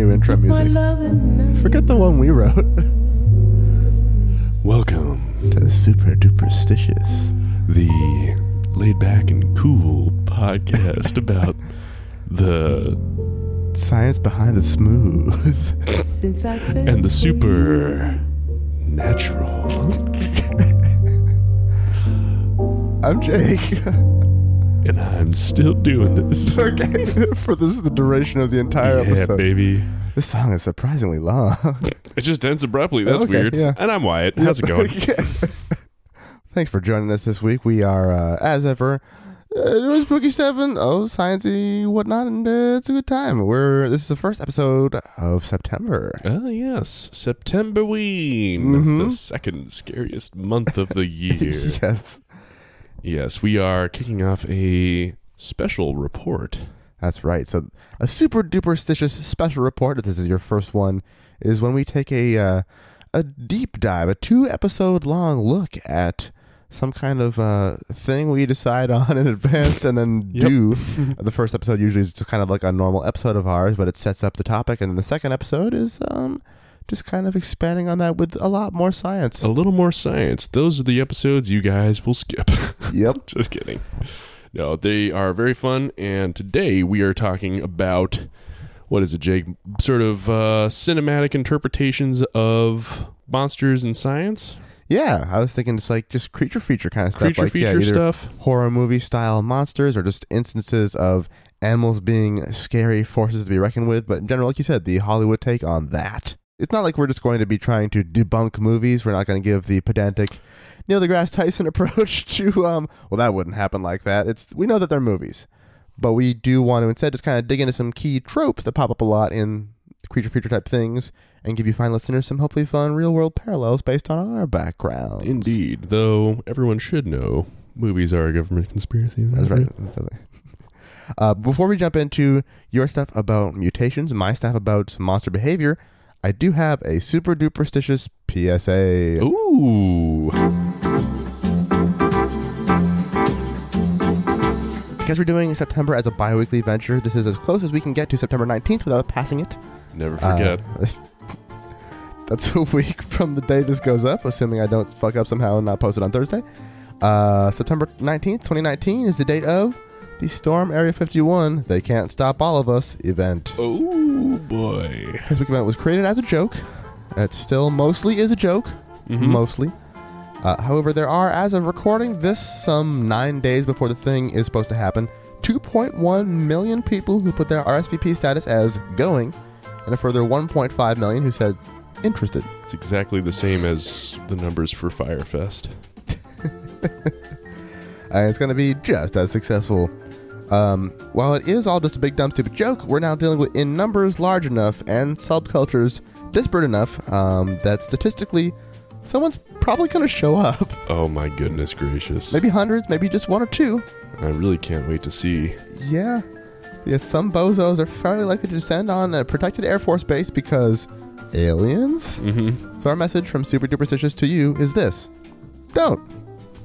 be our new intro music. Forget the one we wrote. Welcome to the super duperstitious. the laid back and cool podcast about the Science behind the smooth. and the super natural. I'm Jake. And I'm still doing this. okay, for this the duration of the entire yeah, episode. baby. This song is surprisingly long. It just ends abruptly. That's Okay, weird. yeah. And I'm Wyatt. How's it going? Thanks for joining us this week. We are, uh, as ever, uh, doing spooky stuff and oh, sciencey whatnot, and uh, it's a good time. We're this is the first episode of September. Ah, yes. September Ween, Mhm. the second scariest month of the year. yes, yes, we are kicking off a special report. that's right. So, a super duperstitious special report. If this is your first one, is when we take a uh, a deep dive, a two episode long look at some kind of uh, thing we decide on in advance and then Yep. do. the first episode usually is just kind of like a normal episode of ours, but it sets up the topic, and then the second episode is um, just kind of expanding on that with a lot more science. A little more science. Those are the episodes you guys will skip. Yep. Just kidding. No, they are very fun. And today we are talking about what is it, Jake? Sort of uh, cinematic interpretations of monsters and science, Yeah, I was thinking just like just creature feature kind of stuff, creature like yeah, feature either stuff. horror movie style monsters or just instances of animals being scary forces to be reckoned with. But in general, like you said, the Hollywood take on that. It's not like we're just going to be trying to debunk movies. We're not going to give the pedantic Neil deGrasse Tyson approach to um. Well, that wouldn't happen like that. It's we know that they're movies, but we do want to instead just kind of dig into some key tropes that pop up a lot in creature feature type things and give you fine listeners some hopefully fun real world parallels based on our backgrounds. Indeed. Though everyone should know movies are a government conspiracy. That's right. Uh, before we jump into your stuff about mutations, my stuff about some monster behavior, I do have a super duperstitious PSA. Ooh. Because we're doing September as a bi-weekly venture, this is as close as we can get to September 19th without passing it. Never Uh, forget. that's a week from the day this goes up, assuming I don't fuck up somehow and not post it on Thursday. Uh, September 19th, 2019 is the date of the Storm Area 51 They Can't Stop All of Us event. oh boy. This week event was created as a joke. It still mostly is a joke. Mhm. Mostly. Uh, however, there are, as of recording this, some nine days before the thing is supposed to happen, 2.1 million people who put their RSVP status as going, and a further 1.5 million who said interested. It's exactly the same as the numbers for Fyre Fest. And it's going to be just as successful. Um, while it is all just a big dumb stupid joke, we're now dealing with in numbers large enough and subcultures disparate enough um, that statistically, someone's probably going to show up. Oh my goodness gracious. Maybe hundreds, maybe just one or two. I really can't wait to see. Yeah. Yeah, some bozos are fairly likely to descend on a protected Air Force base because aliens? Mm-hmm. So, our message from Super Duperstitious to you is this Don't.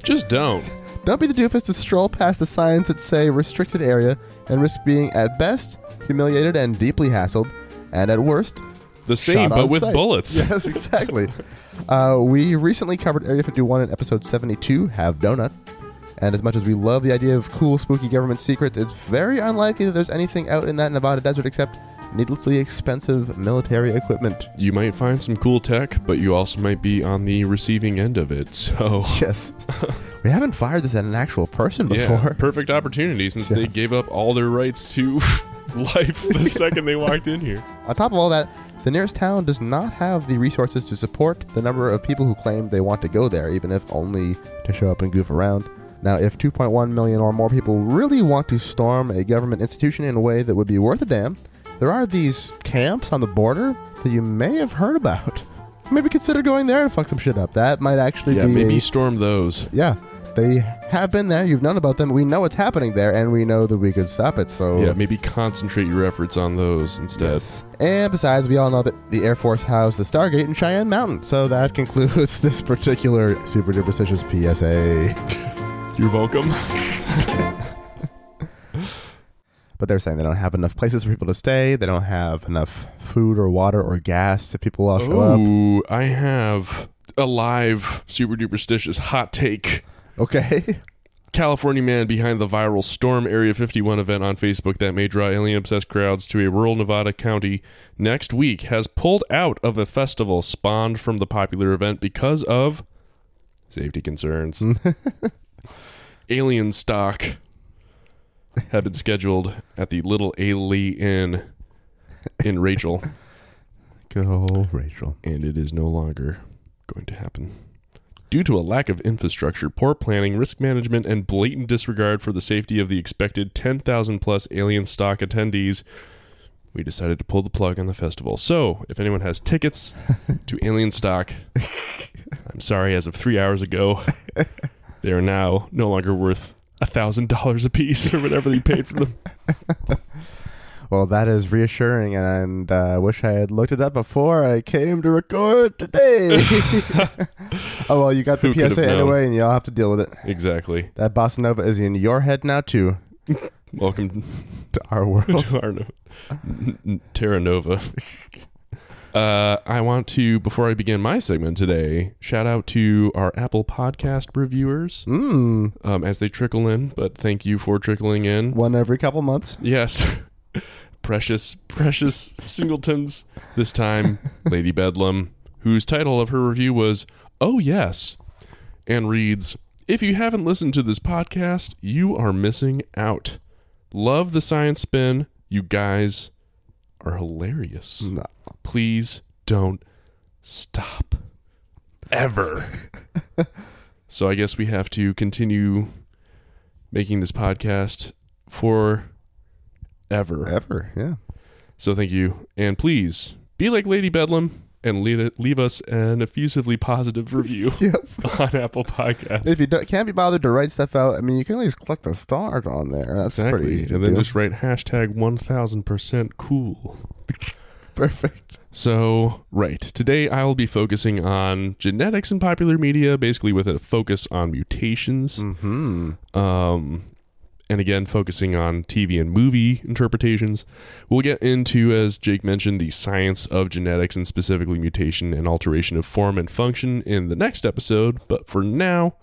Just don't. Don't be the doofus to stroll past the signs that say restricted area and risk being, at best, humiliated and deeply hassled, and at worst, The same, shot but on with sight. bullets. Yes, exactly. uh, we recently covered Area 51 in episode 72, Have Donut. And as much as we love the idea of cool, spooky government secrets, it's very unlikely that there's anything out in that Nevada desert except needlessly expensive military equipment. You might find some cool tech, but you also might be on the receiving end of it. So, Yes. we haven't fired this at an actual person before. yeah, perfect opportunity since Yeah. they gave up all their rights to life the second they walked in here. On top of all that, the nearest town does not have the resources to support the number of people who claim they want to go there, even if only to show up and goof around. Now, if 2.1 million or more people really want to storm a government institution in a way that would be worth a damn, there are these camps on the border that you may have heard about. Maybe consider going there and fuck some shit up. That might actually Yeah, be. maybe a- storm those. yeah, they have been there. You've known about them. We know what's happening there, and we know that we could stop it. So Yeah, maybe concentrate your efforts on those instead. And besides, we all know that the Air Force housed the Stargate in Cheyenne Mountain. So that concludes this particular super Duper duperstitious PSA. You're welcome. But they're saying they don't have enough places for people to stay. They don't have enough food or water or gas if people all show up. Ooh, I have a live super duperstitious hot take. Okay. California man behind the viral Storm Area 51 event on Facebook that may draw alien obsessed crowds to a rural Nevada county next week has pulled out of a festival spawned from the popular event because of safety concerns. Alienstock had been scheduled at the Little A'Le'Inn in Rachel, Good old Rachel. and it is no longer going to happen. Due to a lack of infrastructure, poor planning, risk management, and blatant disregard for the safety of the expected 10,000 plus Alienstock attendees, we decided to pull the plug on the festival. So, if anyone has tickets to Alienstock, I'm sorry, as of three hours ago, they are now no longer worth $1,000 a piece or whatever they paid for them. Well, that is reassuring, and I uh, wish I had looked at that before I came to record today. oh well, you got the Who PSA anyway, and y'all have to deal with it. Exactly. That bossa nova is in your head now too. Welcome To our world. to our no- Terra Nova. Uh, I want to, before I begin my segment today, shout out to our Apple Podcast reviewers Mm, um, as they trickle in. But thank you for trickling in. one every couple months. Yes, precious, precious singletons. This time, Lady Bedlam, whose title of her review was "Oh Yes," and reads, "If you haven't listened to this podcast, you are missing out. Love the science spin. You guys are hilarious. No. Please don't stop ever." so I guess we have to continue making this podcast for ever. Ever, yeah. So thank you, and please be like Lady Bedlam and leave it, leave us an effusively positive review Yep. on Apple Podcasts. If you don't, can't be bothered to write stuff out, I mean, you can at least click the stars on there. That's pretty exactly, easy and then do. just write hashtag one thousand percent cool. Perfect. So right today, I will be focusing on genetics in popular media, basically with a focus on mutations. Hmm. um, and again focusing on TV and movie interpretations. We'll get into, as Jake mentioned, the science of genetics and specifically mutation and alteration of form and function in the next episode. But for now,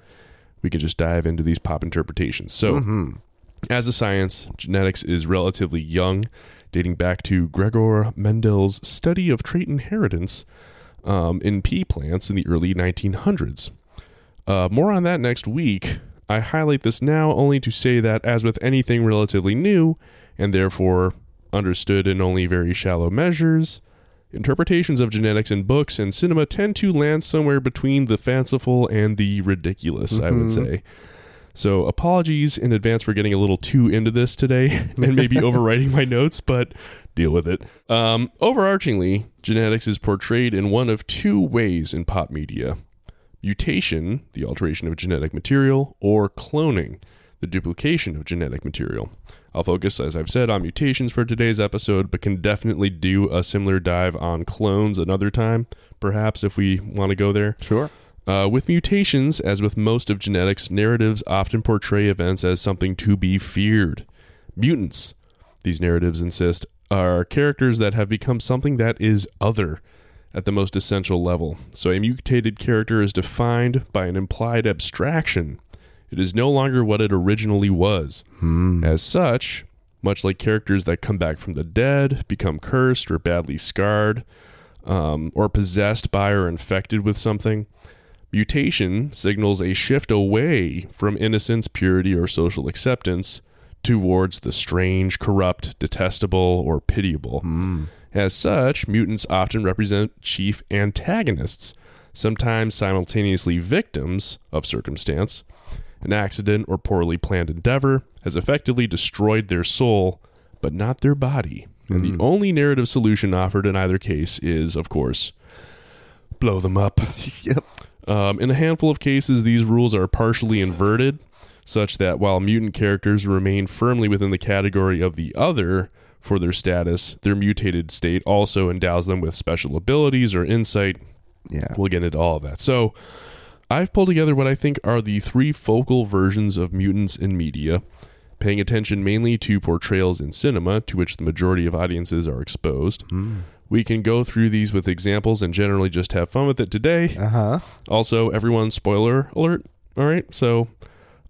we can just dive into these pop interpretations. So, hmm as a science, genetics is relatively young, dating back to Gregor Mendel's study of trait inheritance um, in pea plants in the early 1900s. Uh, more on that next week. I highlight this now only to say that, as with anything relatively new, and therefore understood in only very shallow measures, interpretations of genetics in books and cinema tend to land somewhere between the fanciful and the ridiculous, I would Mhm. say. So apologies in advance for getting a little too into this today and maybe overwriting my notes, but deal with it. Um, overarchingly, genetics is portrayed in one of two ways in pop media mutation, the alteration of genetic material, or cloning, the duplication of genetic material. I'll focus, as I've said, on mutations for today's episode, but can definitely do a similar dive on clones another time, perhaps if we want to go there. Sure. Uh, with mutations, as with most of genetics, narratives often portray events as something to be feared. Mutants, these narratives insist, are characters that have become something that is other at the most essential level. So a mutated character is defined by an implied abstraction. It is no longer what it originally was. Hmm. As such, much like characters that come back from the dead, become cursed or badly scarred, um, or possessed by or infected with something, mutation signals a shift away from innocence, purity, or social acceptance towards the strange, corrupt, detestable, or pitiable. Hmm. As such, mutants often represent chief antagonists, sometimes simultaneously victims of circumstance. An accident or poorly planned endeavor has effectively destroyed their soul, but not their body. And the only narrative solution offered in either case is, of course, blow them up. Yep. Um, in a handful of cases, these rules are partially inverted, such that while mutant characters remain firmly within the category of the other for their status, their mutated state also endows them with special abilities or insight. Yeah. We'll get into all of that. So, I've pulled together what I think are the three focal versions of mutants in media paying attention mainly to portrayals in cinema to which the majority of audiences are exposed. We can go through these with examples and generally just have fun with it today. Uh huh. Also, everyone, spoiler alert. All right, so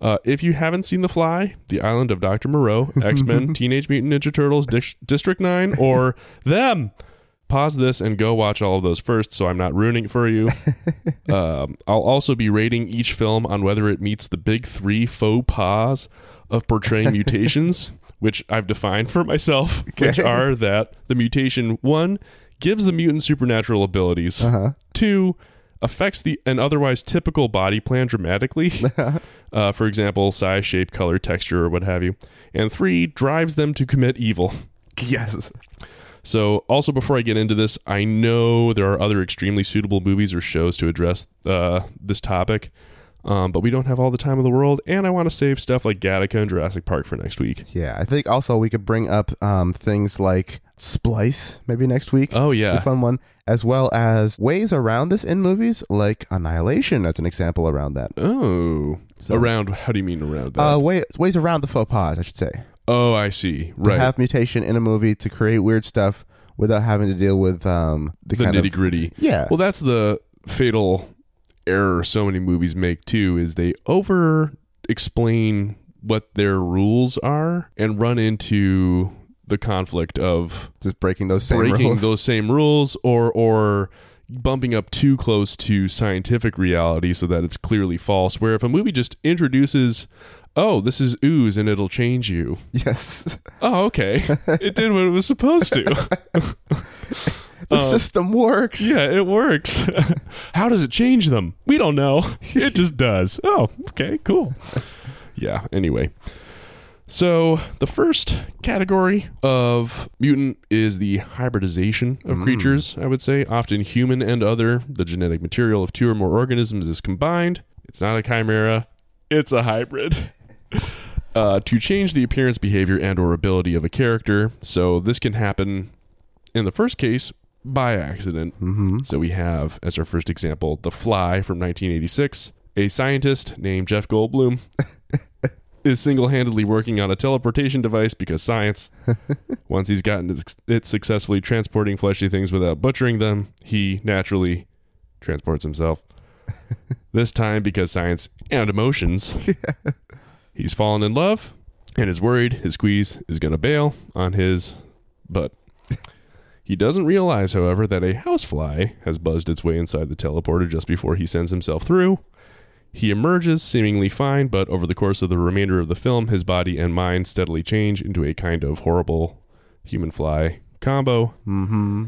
uh, if you haven't seen The Fly, The Island of Dr. Moreau, X Men, Teenage Mutant Ninja Turtles, Dis- District 9, or them, pause this and go watch all of those first so I'm not ruining it for you. um, I'll also be rating each film on whether it meets the big three faux pas of portraying mutations, which I've defined for myself, which are that the mutation one gives the mutant supernatural abilities, Uh huh. two affects the an otherwise typical body plan dramatically. Uh, for example size shape color texture or what have you. And three drives them to commit evil. Yes. so also before i get into this i know there are other extremely suitable movies or shows to address uh, this topic um, but we don't have all the time in the world and i want to save stuff like gattaca and jurassic park for next week Yeah, I think also we could bring up um, things like Splice maybe next week. oh a yeah fun one, as well as ways around this in movies, like Annihilation as an example around that. oh So- around how do you mean around that Uh, way, ways around the faux pas, I should say. oh i see To right have mutation in a movie to create weird stuff without having to deal with um, the, the kind nitty of gritty yeah. Well, that's the fatal error so many movies make too is they over explain what their rules are and run into the conflict of just breaking those same breaking rules. those same rules or or bumping up too close to scientific reality so that it's clearly false where if a movie just introduces oh this is ooze and it'll change you. Yes, oh okay. It did what it was supposed to the Uh, system works. Yeah, it works. How does it change them? We don't know. It just does. Oh, okay, cool. Yeah, anyway. So, the first category of mutant is the hybridization of Mm. creatures, I would say. Often human and other. The genetic material of two or more organisms is combined. It's not a chimera, it's a hybrid. Uh, to change the appearance, behavior, and or ability of a character. So this can happen in the first case by accident. Mm-hmm. So we have as our first example The Fly from 1986. A scientist named Jeff Goldblum is single-handedly working on a teleportation device because science. Once he's gotten it- it successfully transporting fleshy things without butchering them, he naturally transports himself. this time because science and emotions. He's fallen in love and is worried his squeeze is going to bail on his butt. He doesn't realize, however, that a housefly has buzzed its way inside the teleporter just before he sends himself through. He emerges seemingly fine, but over the course of the remainder of the film, his body and mind steadily change into a kind of horrible human fly combo. Mm-hmm.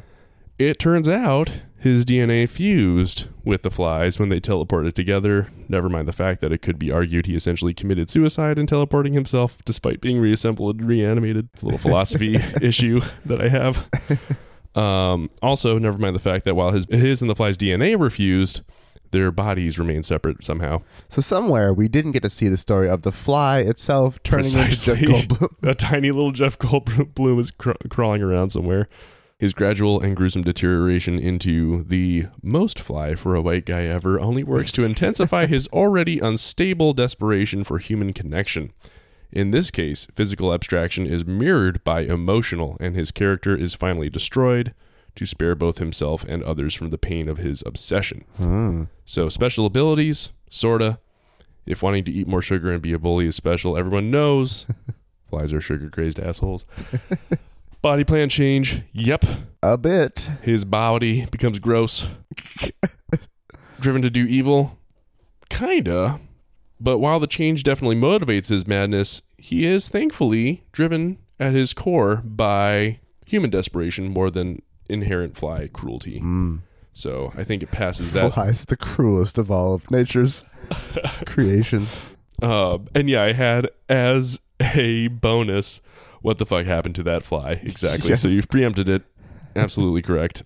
It turns out his DNA fused with the flies when they teleported together. Never mind the fact that it could be argued he essentially committed suicide in teleporting himself despite being reassembled and reanimated. It's a little philosophy issue that I have. Um, also, never mind the fact that while his his and the fly's DNA were fused, their bodies remain separate somehow. So somewhere we didn't get to see the story of the fly itself turning Precisely. into Jeff Goldblum. A tiny little Jeff Goldblum is cr- crawling around somewhere. His gradual and gruesome deterioration into the most fly for a white guy ever only works to intensify his already unstable desperation for human connection. In this case, physical abstraction is mirrored by emotional, and his character is finally destroyed to spare both himself and others from the pain of his obsession. Hmm. So, special abilities, sorta. If wanting to eat more sugar and be a bully is special, everyone knows flies are sugar crazed assholes. Body plan change, yep. A bit. His body becomes gross. Driven to do evil, kinda. But while the change definitely motivates his madness, he is thankfully driven at his core by human desperation more than inherent fly cruelty. Mm. So I think it passes that Flies the cruelest of all of nature's creations. Uh, and yeah, I had as a bonus, what the fuck happened to that fly? Exactly. Yes. So you've preempted it. Absolutely correct.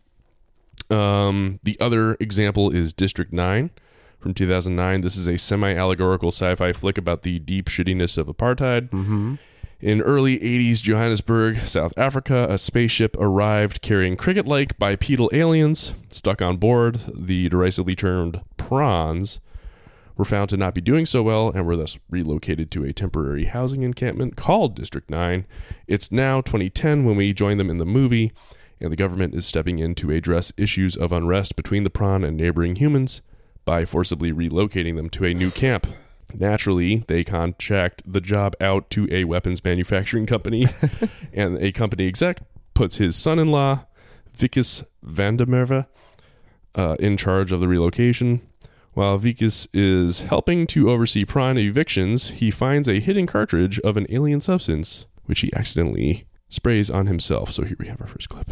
Um, the other example is District 9 from 2009. This is a semi allegorical sci fi flick about the deep shittiness of apartheid. Mm-hmm. In early 80s Johannesburg, South Africa, a spaceship arrived carrying cricket like bipedal aliens. Stuck on board, the derisively termed prawns were found to not be doing so well and were thus relocated to a temporary housing encampment called District 9. It's now 2010 when we join them in the movie, and the government is stepping in to address issues of unrest between the prawn and neighboring humans by forcibly relocating them to a new camp. Naturally, they contract the job out to a weapons manufacturing company, and a company exec puts his son in law, Vickis Vandermerve, uh, in charge of the relocation. While Vickis is helping to oversee prawn evictions, he finds a hidden cartridge of an alien substance, which he accidentally sprays on himself. So here we have our first clip.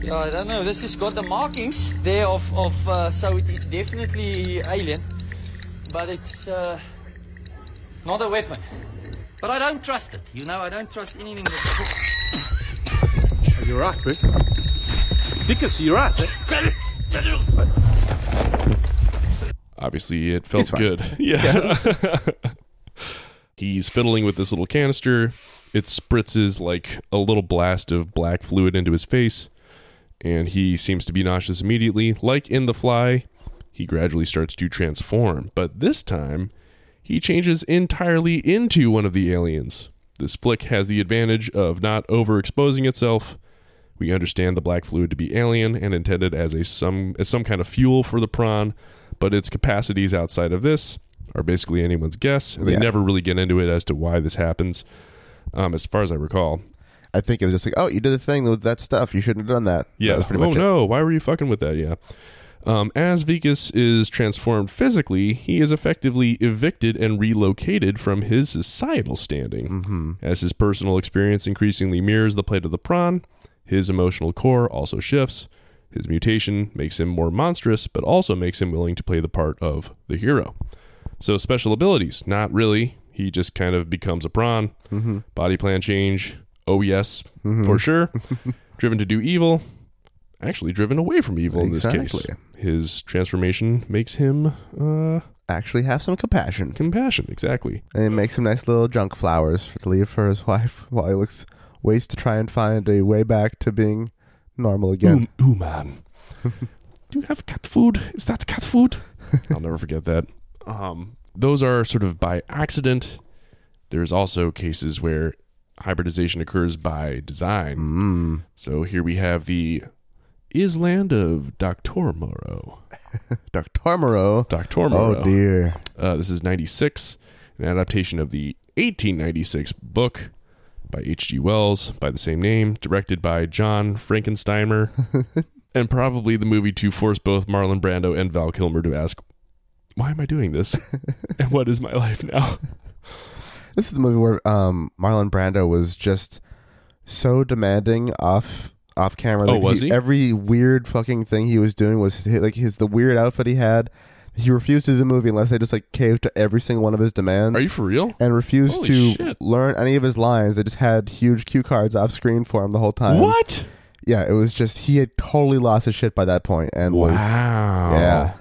Yeah, I don't know. This has got the markings there of, of uh, so it, it's definitely alien, but it's uh, not a weapon. But I don't trust it. You know, I don't trust anything that. You're right, Rick. Dickus, you're right. Obviously, it felt He's fine. good. Yeah. He's fiddling with this little canister. It spritzes like a little blast of black fluid into his face, and he seems to be nauseous immediately. Like in The Fly, he gradually starts to transform, but this time, he changes entirely into one of the aliens. This flick has the advantage of not overexposing itself. We understand the black fluid to be alien and intended as a some as some kind of fuel for the prawn, but its capacities outside of this are basically anyone's guess. They Yeah. never really get into it as to why this happens, um, as far as I recall. I think it was just like, oh, you did a thing with that stuff. You shouldn't have done that. Yeah. That was pretty oh much it. no, why were you fucking with that? Yeah. Um, as Wikus is transformed physically, he is effectively evicted and relocated from his societal standing. Mm-hmm. As his personal experience increasingly mirrors the plight of the prawn, his emotional core also shifts. His mutation makes him more monstrous, but also makes him willing to play the part of the hero. So, special abilities, not really. He just kind of becomes a prawn. Mm-hmm. Body plan change, oh yes, for sure. driven to do evil, actually driven away from evil in this case. His transformation makes him uh, Actually, have some compassion. compassion, exactly. And he makes some nice little junk flowers to leave for his wife while he looks ways to try and find a way back to being normal again. Ooh, ooh, man. Do you have cat food? Is that cat food? I'll never forget that. Um, those are sort of by accident. There's also cases where hybridization occurs by design. Mm. So here we have the Island of Dr. Moreau. Dr. Moreau. Dr. Moreau. Oh dear. Uh, this is 96, an adaptation of the 1896 book by H.G. Wells by the same name, directed by John Frankensteimer, and probably the movie to force both Marlon Brando and Val Kilmer to ask, why am I doing this? and what is my life now? This is the movie where um, Marlon Brando was just so demanding off off camera. Oh, was he? Every weird fucking thing he was doing was his, like his the weird outfit he had. He refused to do the movie unless they just like caved to every single one of his demands. Are you for real? and refused Holy to shit. learn any of his lines. They just had huge cue cards off screen for him the whole time. What? Yeah, it was just he had totally lost his shit by that point and was Wow. yeah.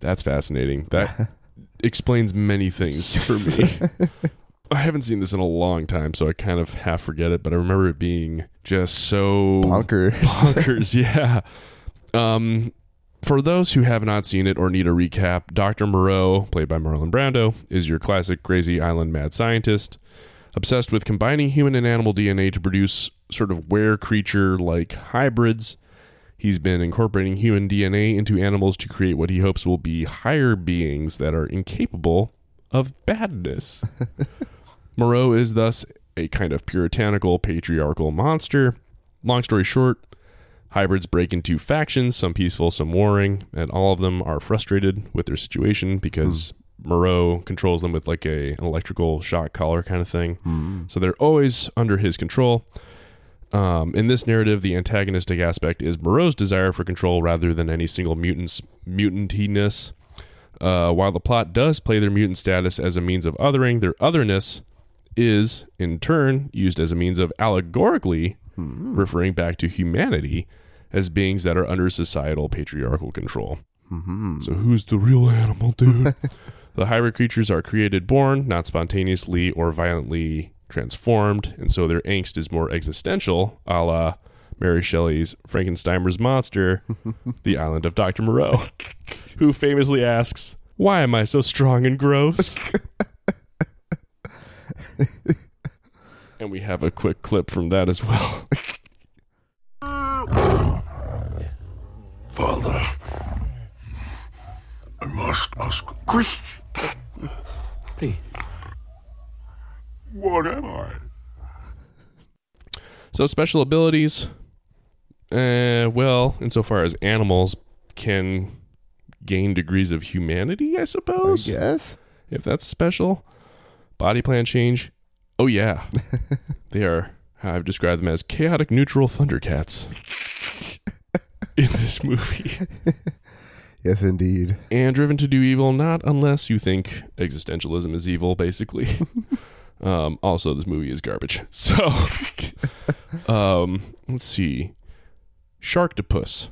That's fascinating. That explains many things for me. I haven't seen this in a long time, so I kind of half forget it, but I remember it being just so bonkers. bonkers. yeah. Um, for those who have not seen it or need a recap, Dr. Moreau, played by Marlon Brando, is your classic crazy island mad scientist, obsessed with combining human and animal DNA to produce sort of were creature like hybrids. He's been incorporating human DNA into animals to create what he hopes will be higher beings that are incapable of badness. Moreau is thus a kind of puritanical, patriarchal monster. Long story short, hybrids break into factions, some peaceful, some warring, and all of them are frustrated with their situation because Moreau controls them with like a an electrical shock collar kind of thing. Mm. So they're always under his control. Um, in this narrative, the antagonistic aspect is Moreau's desire for control rather than any single mutant's mutantiness. Uh, while the plot does play their mutant status as a means of othering, their otherness is, in turn, used as a means of allegorically referring back to humanity as beings that are under societal patriarchal control. Mhm. So who's the real animal, dude? the hybrid creatures are created born, not spontaneously or violently transformed, and so their angst is more existential, a la Mary Shelley's Frankensteiner's monster, The Island of Dr. Moreau, who famously asks, Why am I so strong and gross? and we have a quick clip from that as well. Father, I must ask a question. Please. What am I? So special abilities, uh, well, insofar as animals can gain degrees of humanity, I I suppose. Yes. If that's special, body plan change. Oh yeah, they are. I've described them as chaotic neutral Thundercats in this movie, Yes, indeed. and driven to do evil. Not unless you think existentialism is evil, basically. um, also, this movie is garbage. So, um, let's see, Sharktopus.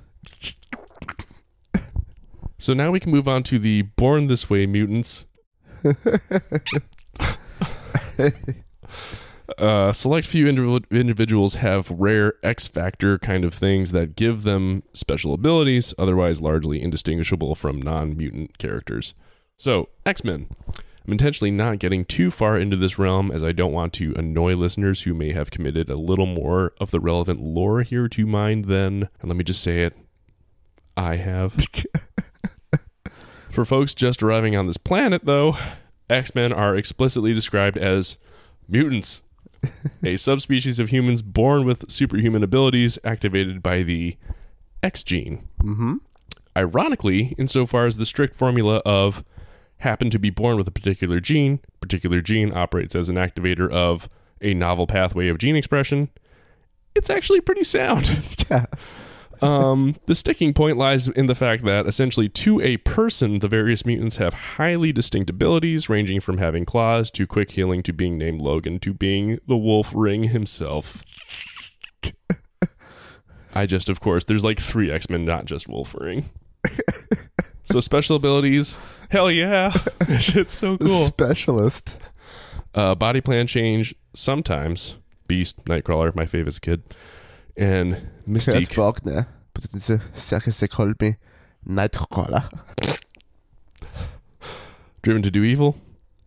So now we can move on to the Born This Way mutants. uh, select few indiv- individuals have rare X factor kind of things that give them special abilities, otherwise largely indistinguishable from non mutant characters. So, X Men. I'm intentionally not getting too far into this realm as I don't want to annoy listeners who may have committed a little more of the relevant lore here to mind than, and let me just say it, I have. For folks just arriving on this planet, though, X Men are explicitly described as mutants, a subspecies of humans born with superhuman abilities activated by the X gene. Mm-hmm. Ironically, insofar as the strict formula of happen to be born with a particular gene, particular gene operates as an activator of a novel pathway of gene expression, it's actually pretty sound. Yeah. Um, the sticking point lies in the fact that essentially to a person, the various mutants have highly distinct abilities, ranging from having claws to quick healing to being named Logan to being the Wolverine himself. I just, of course, there's like three X Men, not just Wolverine. so special abilities, hell yeah, shit's so cool. Specialist. Uh, body plan change sometimes. Beast, Nightcrawler, my favorite kid, and Mystique. Faulkner. But it's a circus they called me Nightcrawler. driven to do evil?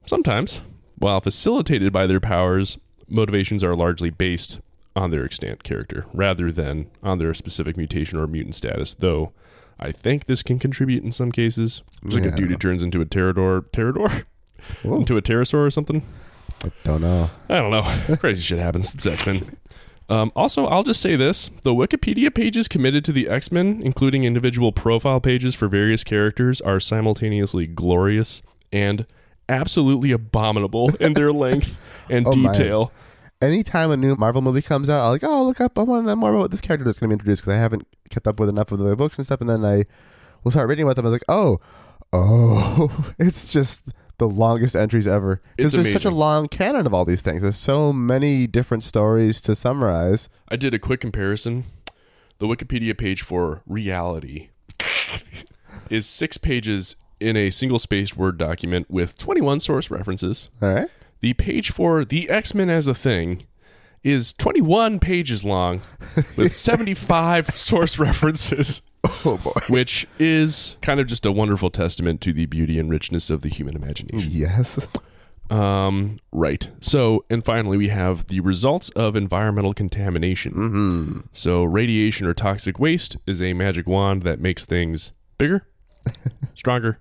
Sometimes. While facilitated by their powers, motivations are largely based on their extant character rather than on their specific mutation or mutant status, though I think this can contribute in some cases. It's like Yeah, a dude who turns into a pterodor, pterodor? Whoa. into a pterosaur or something? I don't know. I don't know. Crazy shit happens. It's X Men. Um, also, I'll just say this the Wikipedia pages committed to the X Men, including individual profile pages for various characters, are simultaneously glorious and absolutely abominable in their length and Oh, my. detail. Anytime a new Marvel movie comes out, I'll like, oh, look up. I want to know more about what this character that's going to be introduced because I haven't kept up with enough of the books and stuff. And then I will start reading about them. I was like, oh, oh, it's just the longest entries ever. Because there's such a long canon of all these things. There's so many different stories to summarize. I did a quick comparison. The Wikipedia page for reality is six pages in a single spaced Word document with 21 source references. All right. The page for the X Men as a thing is 21 pages long with 75 source references, Oh, boy. which is kind of just a wonderful testament to the beauty and richness of the human imagination. Yes. Um, right. So, and finally, we have the results of environmental contamination. Mm-hmm. So, radiation or toxic waste is a magic wand that makes things bigger, stronger,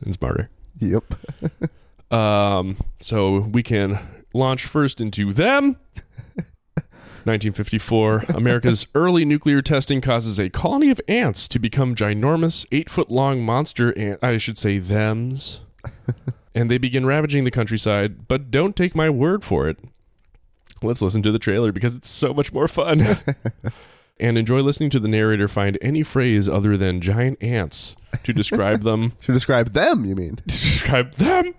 and smarter. Yep. Um, so we can launch first into them. 1954, America's early nuclear testing causes a colony of ants to become ginormous, eight foot long monster ant. I should say thems. and they begin ravaging the countryside, but don't take my word for it. Let's listen to the trailer because it's so much more fun. and enjoy listening to the narrator find any phrase other than giant ants to describe them to describe them, you mean? to describe them.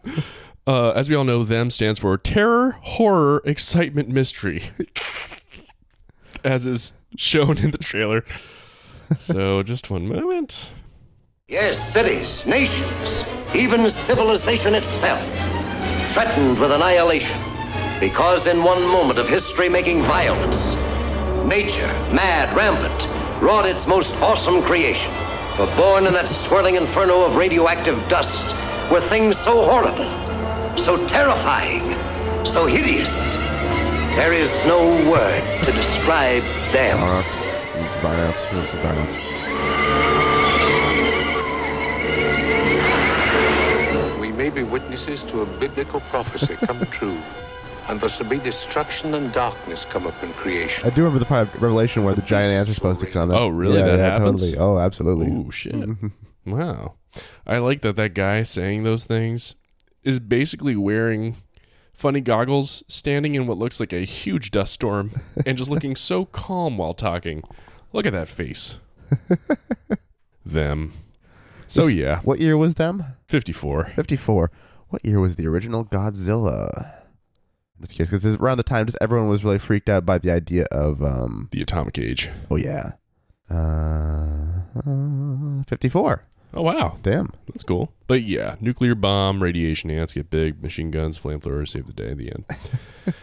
Uh, as we all know, them stands for terror, horror, excitement, mystery, as is shown in the trailer. So, just one moment. Yes, cities, nations, even civilization itself, threatened with annihilation because in one moment of history making violence, nature, mad, rampant, wrought its most awesome creation For born in that swirling inferno of radioactive dust, were things so horrible, so terrifying, so hideous. There is no word to describe them. Barnouts. Barnouts. There's some We may be witnesses to a biblical prophecy come true. And there shall be destruction and darkness come up in creation. I do remember the part of Revelation where the giant ants are supposed to come. Oh, really? Yeah, That yeah, happens? Totally. Oh, absolutely. Ooh, shit. Mm-hmm. wow. I like that that guy saying those things is basically wearing funny goggles, standing in what looks like a huge dust storm, and just looking so calm while talking. Look at that face. Them. So, This- yeah, What year was them? 54. 54. What year was the original Godzilla? Just curious, because around the time, just everyone was really freaked out by the idea of, um, The atomic age. oh yeah, uh, uh, 54. Oh, wow. Damn. That's cool. But yeah, nuclear bomb, radiation ants get big, machine guns, flamethrowers save the day at the end.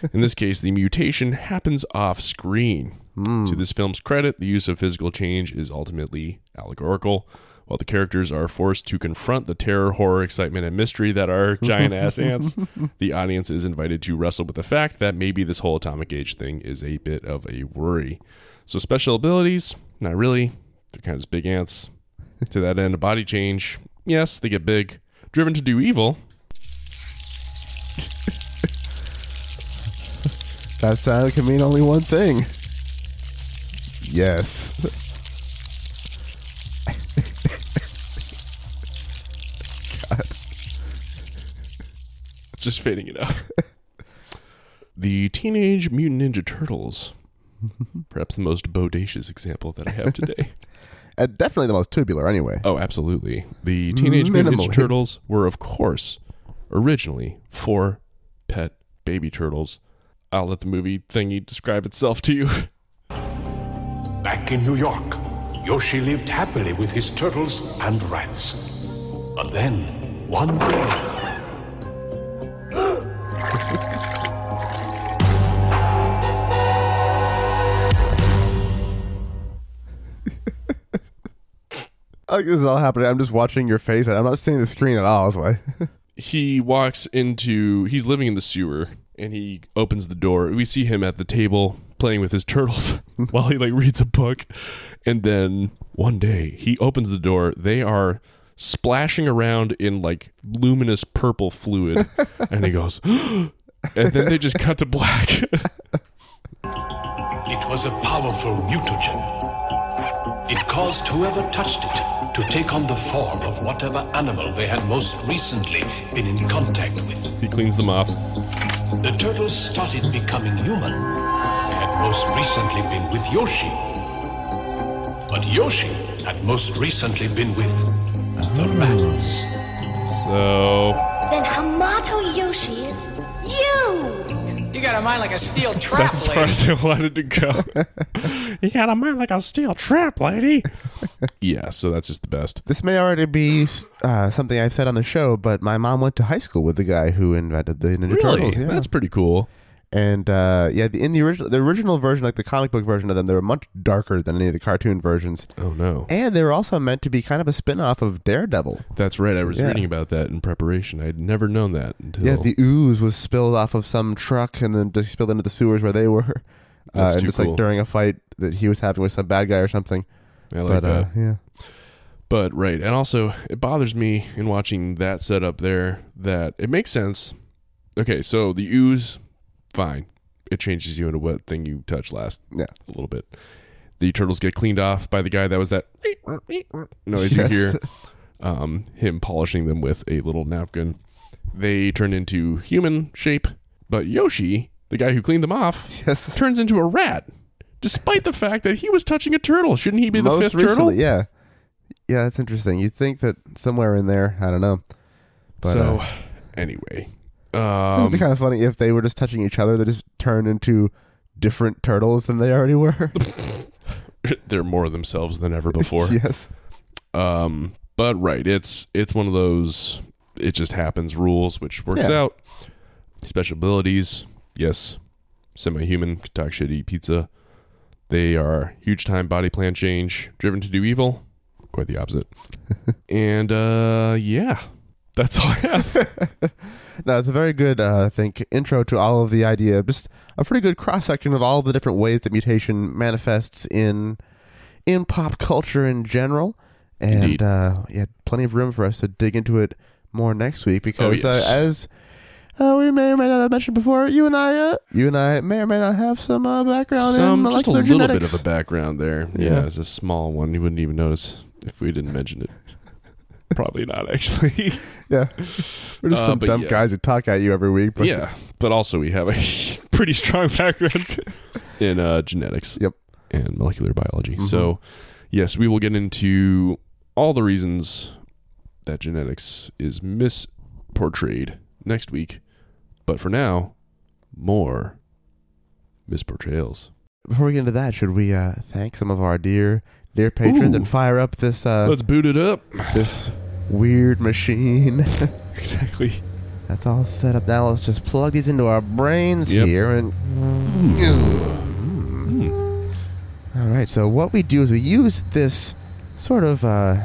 In this case, the mutation happens off screen. Hmm. To this film's credit, the use of physical change is ultimately allegorical. While the characters are forced to confront the terror, horror, excitement, and mystery that are giant ass ants, the audience is invited to wrestle with the fact that maybe this whole atomic age thing is a bit of a worry. So, special abilities, not really. They're kind of just big ants. to that end, a body change, yes, they get big. Driven to do evil, That sound can mean only one thing. Yes. God. Just fading it out. the Teenage Mutant Ninja Turtles. Perhaps the most bodacious example that I have today. Uh, definitely the most tubular, anyway. oh, absolutely. The Teenage Mutant Ninja Minimally. Turtles were, of course, originally four pet baby turtles. I'll let the movie thingy describe itself to you. Back in New York, Yoshi lived happily with his turtles and rats. But then, one day, I think this is all happening. I'm just watching your face, and I'm not seeing the screen at all. That's why. he walks into he's living in the sewer and he opens the door we see him at the table playing with his turtles while he like reads a book and then one day he opens the door they are splashing around in like luminous purple fluid and he goes and then they just cut to black it was a powerful mutagen. It caused whoever touched it to take on the form of whatever animal they had most recently been in contact with. he cleans them off The turtles started becoming human. They had most recently been with Yoshi. But Yoshi had most recently been with the ah. rats. so Then Hamato Yoshi is you! You got a mind like a steel trap, that's as far lady. as I wanted to go. you got a mind like a steel trap, lady. yeah, so that's just the best. This may already be uh, something I've said on the show, but my mom went to high school with the guy who invented the Ninja Really? Turtles. Yeah. That's pretty cool. And uh, yeah, the, in the original, the original version, like the comic book version of them, they were much darker than any of the cartoon versions, Oh no. and they were also meant to be kind of a spin-off of Daredevil. That's right. I was Yeah. reading about that in preparation. I'd never known that until Yeah, the ooze was spilled off of some truck and then spilled into the sewers where they were. That's uh, and just cool. like during a fight that he was having with some bad guy or something. I like but uh, that. yeah, But right, and also it bothers me in watching that setup there that it makes sense. Okay, so the ooze, fine. It changes you into what thing you touch last. Yeah. a little bit. The turtles get cleaned off by the guy that was that noise Yes. you hear. Um, him polishing them with a little napkin. They turn into human shape, but Yoshi, the guy who cleaned them off, yes. turns into a rat, despite the fact that he was touching a turtle. Shouldn't he be the Most fifth recently, turtle? yeah, yeah, that's interesting. You'd think that somewhere in there, I don't know. But so, uh, anyway, it would um, be kind of funny if they were just touching each other. They just turned into different turtles than they already were. they're more themselves than ever before. yes. Um, but right, it's it's one of those it just happens rules, which works Yeah. out. Special abilities, yes. Semi-human, can talk shit, eat pizza. They are huge time body plan change, driven to do evil. Quite the opposite. and uh, yeah, that's all I have. no, it's a very good, uh, I think, intro to all of the idea. Just a pretty good cross section of all the different ways that mutation manifests in in pop culture in general. And Indeed. uh, yeah, plenty of room for us to dig into it more next week because Oh, yes. uh, as uh, we may or may not have mentioned before, you and I, uh, you and I may or may not have some uh, background Some in just a little genetics. bit of a background there. Yeah, Yeah. it's a small one. You wouldn't even notice if we didn't mention it. Probably not actually. yeah, we're just Uh, some but dumb yeah. guys who talk at you every week. But yeah, but also we have a pretty strong background in uh, genetics. Yep. and molecular biology. Mhm. So, yes, we will get into all the reasons that genetics is misportrayed next week. But for now, more misportrayals. Before we get into that, should we uh, thank some of our dear, dear patrons Ooh. and fire up this uh, Let's boot it up. this weird machine? Exactly. That's all set up now. Let's just plug these into our brains Yep. here and. Hmm. All right. So what we do is we use this sort of uh,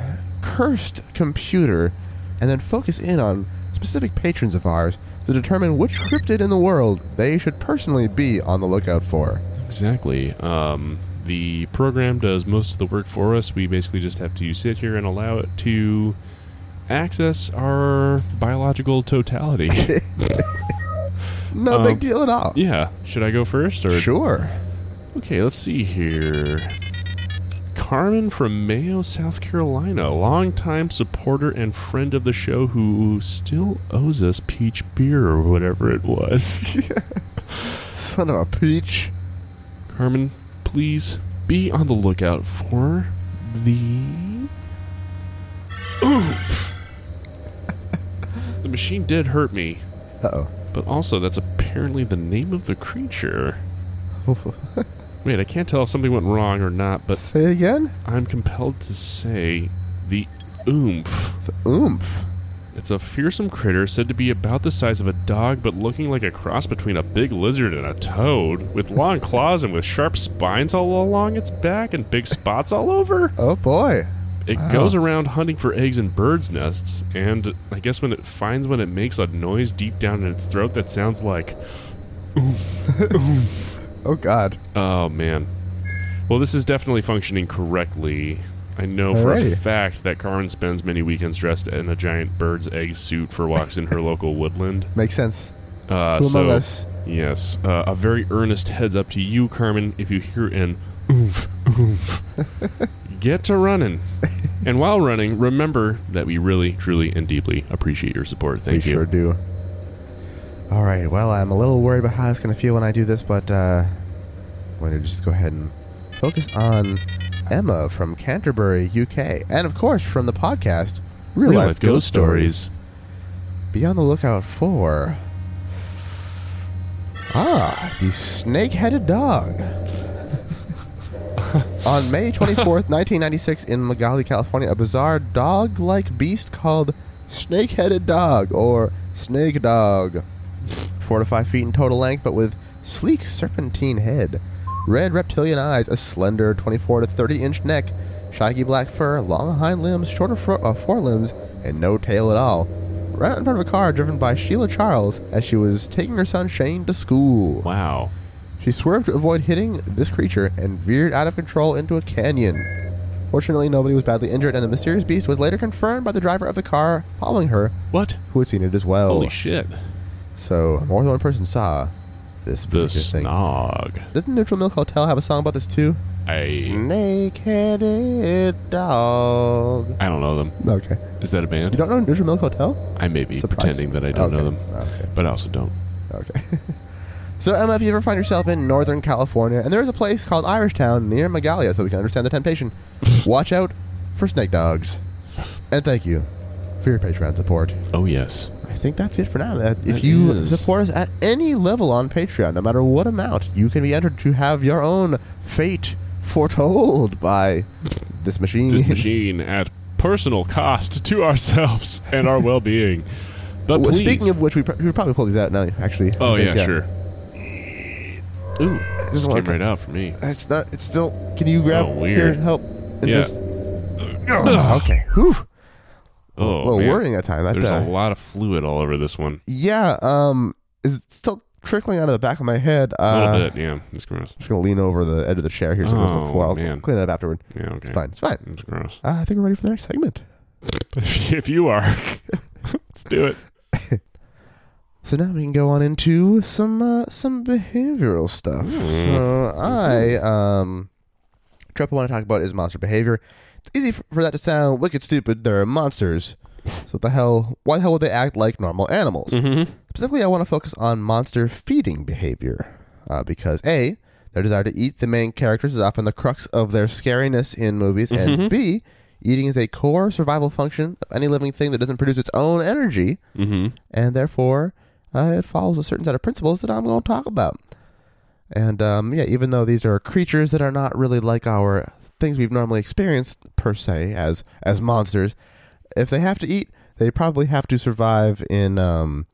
cursed computer, and then focus in on specific patrons of ours to determine which cryptid in the world they should personally be on the lookout for. Exactly. Um, the program does most of the work for us. We basically just have to sit here and allow it to access our biological totality. No Um, big deal at all. yeah. Should I go first or Sure. Okay, let's see here. Carmen from Mayo, South Carolina, longtime supporter and friend of the show who still owes us peach beer or whatever it was. Son of a peach. Carmen, please be on the lookout for the. Oomph! the machine did hurt me, Uh oh. but also that's apparently the name of the creature. Wait, I can't tell if something went wrong or not, but Say again. I'm compelled to say the oomph. The oomph. It's a fearsome critter said to be about the size of a dog, but looking like a cross between a big lizard and a toad, with long claws and with sharp spines all along its back and big spots all over. Oh boy. It Wow. goes around hunting for eggs in birds' nests, and I guess when it finds one, it makes a noise deep down in its throat that sounds like, Oh god. oh man. Well, this is definitely functioning correctly. I know for a fact that Carmen spends many weekends dressed in a giant bird's egg suit for walks in her local woodland. Makes sense. Uh, Who among so, us? yes, uh, a very earnest heads up to you, Carmen, if you hear an oomph, oomph. Get to running. and while running, remember that we really, truly, and deeply appreciate your support. Thank we you. sure do. All right. Well, I'm a little worried about how it's going to feel when I do this, but uh, I'm going to just go ahead and focus on Emma from Canterbury, UK, and of course from the podcast Real, Real Life, life Ghost, ghost Stories. stories. Be on the lookout for ah the snake-headed dog. On May 24th, 1996, in Magalia, California, a bizarre dog like beast called Snake Headed Dog or Snake Dog. Four to five feet in total length, but with sleek serpentine head, red reptilian eyes, a slender 24 to 30 inch neck, shaggy black fur, long hind limbs, shorter fro- uh, forelimbs, and no tail at all. Right in front of a car driven by Sheila Charles as she was taking her son Shane to school. Wow. She swerved to avoid hitting this creature and veered out of control into a canyon. Fortunately, nobody was badly injured, and the mysterious beast was later confirmed by the driver of the car following her, What? who had seen it as well. Holy shit. so, more than one person saw this The thing. snog. Doesn't Neutral Milk Hotel have a song about this too? I Snake-headed dog. I don't know them. Okay. Is that a band? You don't know Neutral Milk Hotel? I may be Surprise. pretending that I don't know them, Okay. but I also don't. Okay. so, Emma, if you ever find yourself in Northern California, and there's a place called Irish Town near Magalia, so we can understand the temptation, watch out for snake dogs. And thank you for your Patreon support. Oh yes. I think that's it for now. Uh, If That you is. support us at any level on Patreon, no matter what amount, you can be entered to have your own fate foretold by this machine. This machine at personal cost to ourselves and our well-being. But Well. Speaking of which, we, pr- we should probably pull these out now, actually. oh think, yeah, uh, sure. Ooh, Just just came right out for me. It's not. It's still. Can you grab? Oh, weird. Here, help. and Yeah. just- Oh, okay. Whew. Oh, well, worrying that time. There's uh, a lot of fluid all over this one. Yeah. Um. Is it still trickling out of the back of my head? Uh, A Uh, little bit, yeah. It's gross. Just gonna lean over the edge of the chair here so it goes to the Oh, floor. I'll man. clean it up afterward. Yeah, okay. It's fine. It's fine. It's gross. Uh, I think we're ready for the next segment. if you are, let's do it. So now we can go on into some uh, some behavioral stuff. Mm. So I um, trope I want to talk about is monster behavior. It's easy for, that to sound wicked stupid. They're monsters. So what the hell? Why the hell would they act like normal animals? Mm-hmm. Specifically, I want to focus on monster feeding behavior uh, because a their desire to eat the main characters is often the crux of their scariness in movies, Mhm. and b eating is a core survival function of any living thing that doesn't produce its own energy, Mm-hmm. and therefore uh, it follows a certain set of principles that I'm going to talk about. And um, yeah, even though these are creatures that are not really like our things we've normally experienced per se as as monsters, if they have to eat, they probably have to survive in um,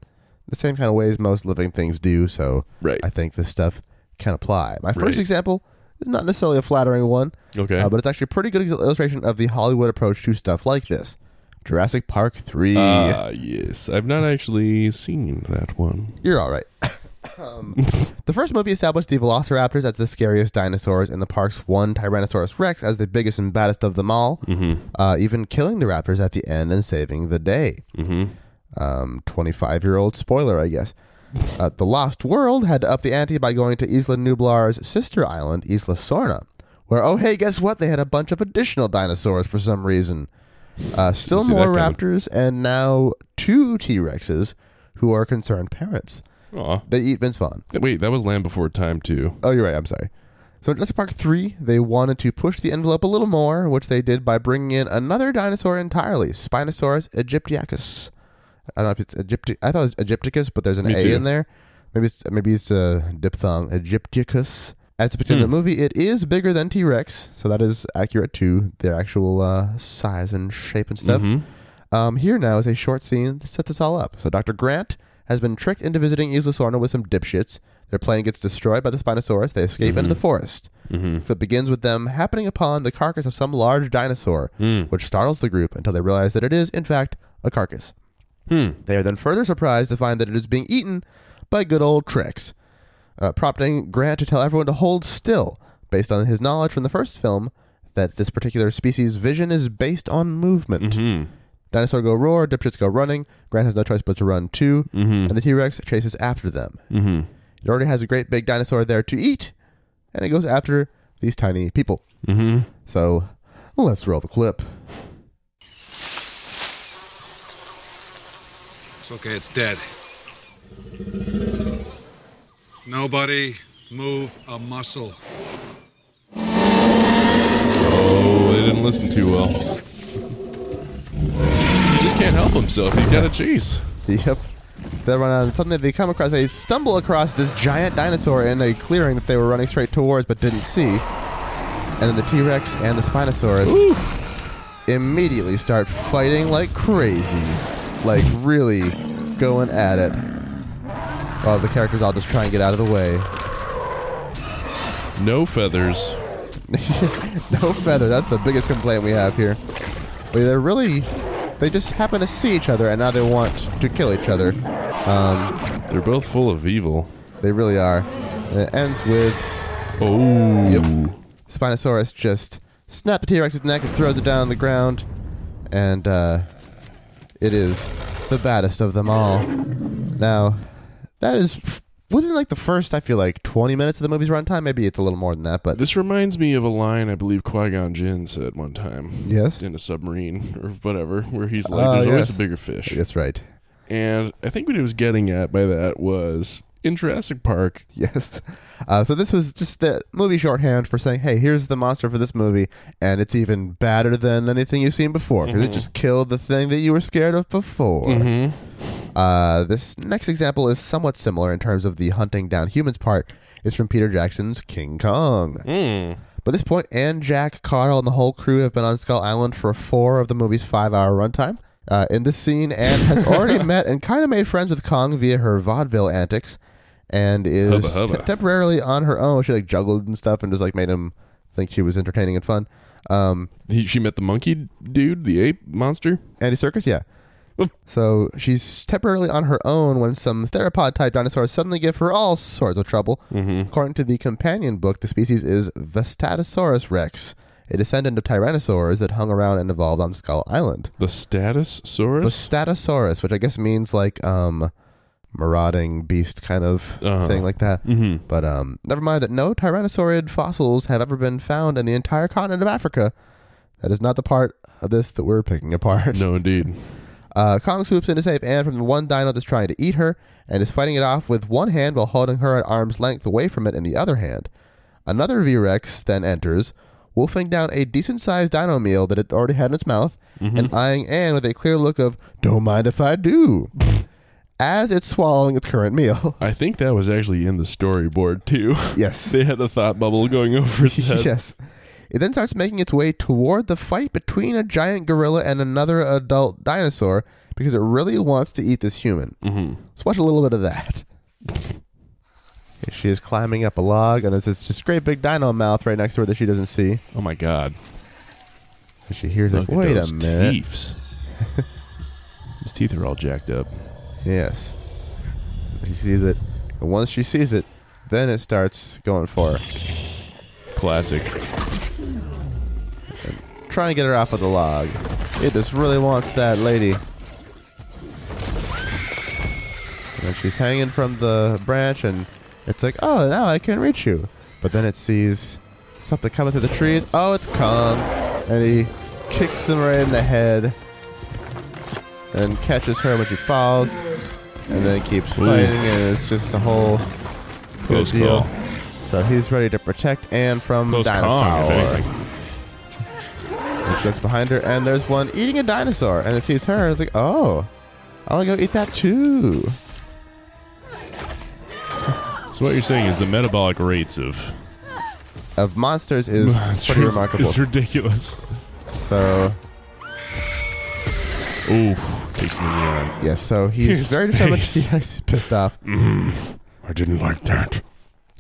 the same kind of ways most living things do. So Right. I think this stuff can apply. My first Right. example is not necessarily a flattering one, Okay. uh, but it's actually a pretty good ex- illustration of the Hollywood approach to stuff like this. Jurassic Park three. Ah, yes. I've not actually seen that one. You're all right. Um, the first movie established the velociraptors as the scariest dinosaurs in the park's one Tyrannosaurus Rex as the biggest and baddest of them all, Mm-hmm. uh, even killing the raptors at the end and saving the day. Mm-hmm. Um, 25 year old spoiler, I guess. Uh, the Lost World had to up the ante by going to Isla Nublar's sister island, Isla Sorna, where, oh, hey, guess what? They had a bunch of additional dinosaurs for some reason. Uh, still more raptors, and now two T Rexes who are concerned parents. Aw. They eat Vince Vaughn. Wait, that was Land Before Time, too. Oh, you're right. I'm sorry. So in Jurassic Park 3, they wanted to push the envelope a little more, which they did by bringing in another dinosaur entirely, Spinosaurus aegyptiacus. I don't know if it's Egypti- I thought it was Egypticus, but there's an Me A too. in there. Maybe it's maybe it's a diphthong Egypticus. As depicted in the Hmm. movie, it is bigger than T Rex, so that is accurate to their actual uh, size and shape and stuff. Mhm. Um, here now is a short scene to set this all up. So Dr. Grant has been tricked into visiting Isla Sorna with some dipshits. Their plane gets destroyed by the Spinosaurus. They escape into the forest. Mhm. So it begins with them happening upon the carcass of some large dinosaur, Mm. which startles the group until they realize that it is, in fact, a carcass. Hmm. They are then further surprised to find that it is being eaten by good old Trix, uh, prompting Grant to tell everyone to hold still, based on his knowledge from the first film that this particular species' vision is based on movement. Mm-hmm. Dinosaur go roar, dipshits go running. Grant has no choice but to run too, Mhm. and the T Rex chases after them. Mm-hmm. It already has a great big dinosaur there to eat, and it goes after these tiny people. Mm-hmm. So let's roll the clip. It's okay, it's dead. Nobody move a muscle. Oh, they didn't listen too well. He just can't help himself. He's got a cheese. Yep. They run on suddenly they come across they stumble across this giant dinosaur in a clearing that they were running straight towards but didn't see. And then the T Rex and the Spinosaurus immediately start fighting like crazy. Like really going at it. While the characters all just try and get out of the way. No feathers. no feather. That's the biggest complaint we have here. But they're really, they just happen to see each other and now they want to kill each other. Um, They're both full of evil. they really are. And it ends with Oh. Yep. Spinosaurus just snaps the T Rex's neck and throws it down on the ground, and uh, it is the baddest of them all. Now, that is within like the first, I feel like, 20 minutes of the movie's runtime. Maybe it's a little more than that, but This reminds me of a line I believe Qui Gon Jinn said one time. Yes? In a submarine or whatever, where he's like, Oh, "There's always yes. a bigger fish." that's right. And I think what he was getting at by that was in Jurassic Park. Yes. Uh, so this was just the movie shorthand for saying, "Hey, here's the monster for this movie, and it's even badder than anything you've seen before because it Mhm. just killed the thing that you were scared of before." Uh, this next example is somewhat similar in terms of the hunting down humans part. It's from Peter Jackson's King Kong. Mm. By this point, Anne, Jack, Carl, and the whole crew have been on Skull Island for four of the movie's five-hour runtime. Uh, in this scene, Anne has already met and kind of made friends with Kong via her vaudeville antics, and is Hubba hubba. te- temporarily on her own. She like juggled and stuff, and just like made him think she was entertaining and fun. Um, He, she met the monkey dude, the ape monster. Andy Serkis, yeah. So she's temporarily on her own when some theropod type dinosaurs suddenly give her all sorts of trouble. Mm-hmm. According to the companion book, the species is Vastatosaurus rex, a descendant of Tyrannosaurs that hung around and evolved on Skull Island. The status saurus. Vastatosaurus, which I guess means like um marauding beast kind of Uh-huh. thing like that. Mhm. But um never mind that no tyrannosaurid fossils have ever been found in the entire continent of Africa. That is not the part of this that we're picking apart. no, indeed. Uh, Kong swoops in to save Anne from the one dino that's trying to eat her and is fighting it off with one hand while holding her at arm's length away from it in the other hand. Another V Rex then enters, wolfing down a decent sized dino meal that it already had in its mouth and eyeing Anne with a clear look of, Don't mind if I do, as it's swallowing its current meal. I think that was actually in the storyboard too. Yes. they had a thought bubble going over its head. yes. It then starts making its way toward the fight between a giant gorilla and another adult dinosaur because it really wants to eat this human. Mm-hmm. Let's watch a little bit of that. She is climbing up a log, and there's this great big dino mouth right next to her that she doesn't see. Oh my god! And she hears Look like, "Wait a minute." teeths. His teeth are all jacked up. Yes. She sees it, and once she sees it, then it starts going for her, Classic. Trying to get her off of the log. It just really wants that lady. And then she's hanging from the branch, and it's like, oh, now I can reach you. But then it sees something coming through the trees. Oh, it's Kong. And he kicks him right in the head and catches her when she falls. And then keeps fighting, and it's just a whole good Close deal. call. So he's ready to protect Anne from Close dinosaur. Kong, if anything. And she looks behind her, and there's one eating a dinosaur, and it sees her. It's like, oh, I want to go eat that too. So what you're saying is the metabolic rates of Of monsters is pretty remarkable. It's ridiculous. So Oof, takes him in the arm. yes, so he's His very determined. He's pissed off, I didn't like that.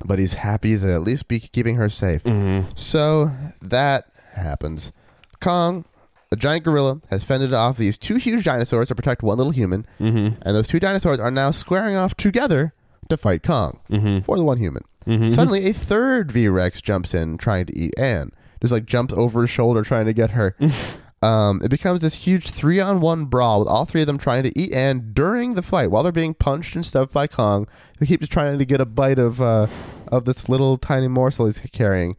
but he's happy to at least be keeping her safe. Mm-hmm. So that happens. Kong, a giant gorilla, has fended off these two huge dinosaurs to protect one little human, Mm-hmm. and those two dinosaurs are now squaring off together to fight Kong Mm-hmm. for the one human. Suddenly, a third V Rex jumps in, trying to eat Anne. Just like jumps over his shoulder, trying to get her. um, it becomes this huge three-on-one brawl with all three of them trying to eat Anne during the fight while they're being punched and stuffed by Kong. They keep just trying to get a bite of uh, of this little tiny morsel he's carrying.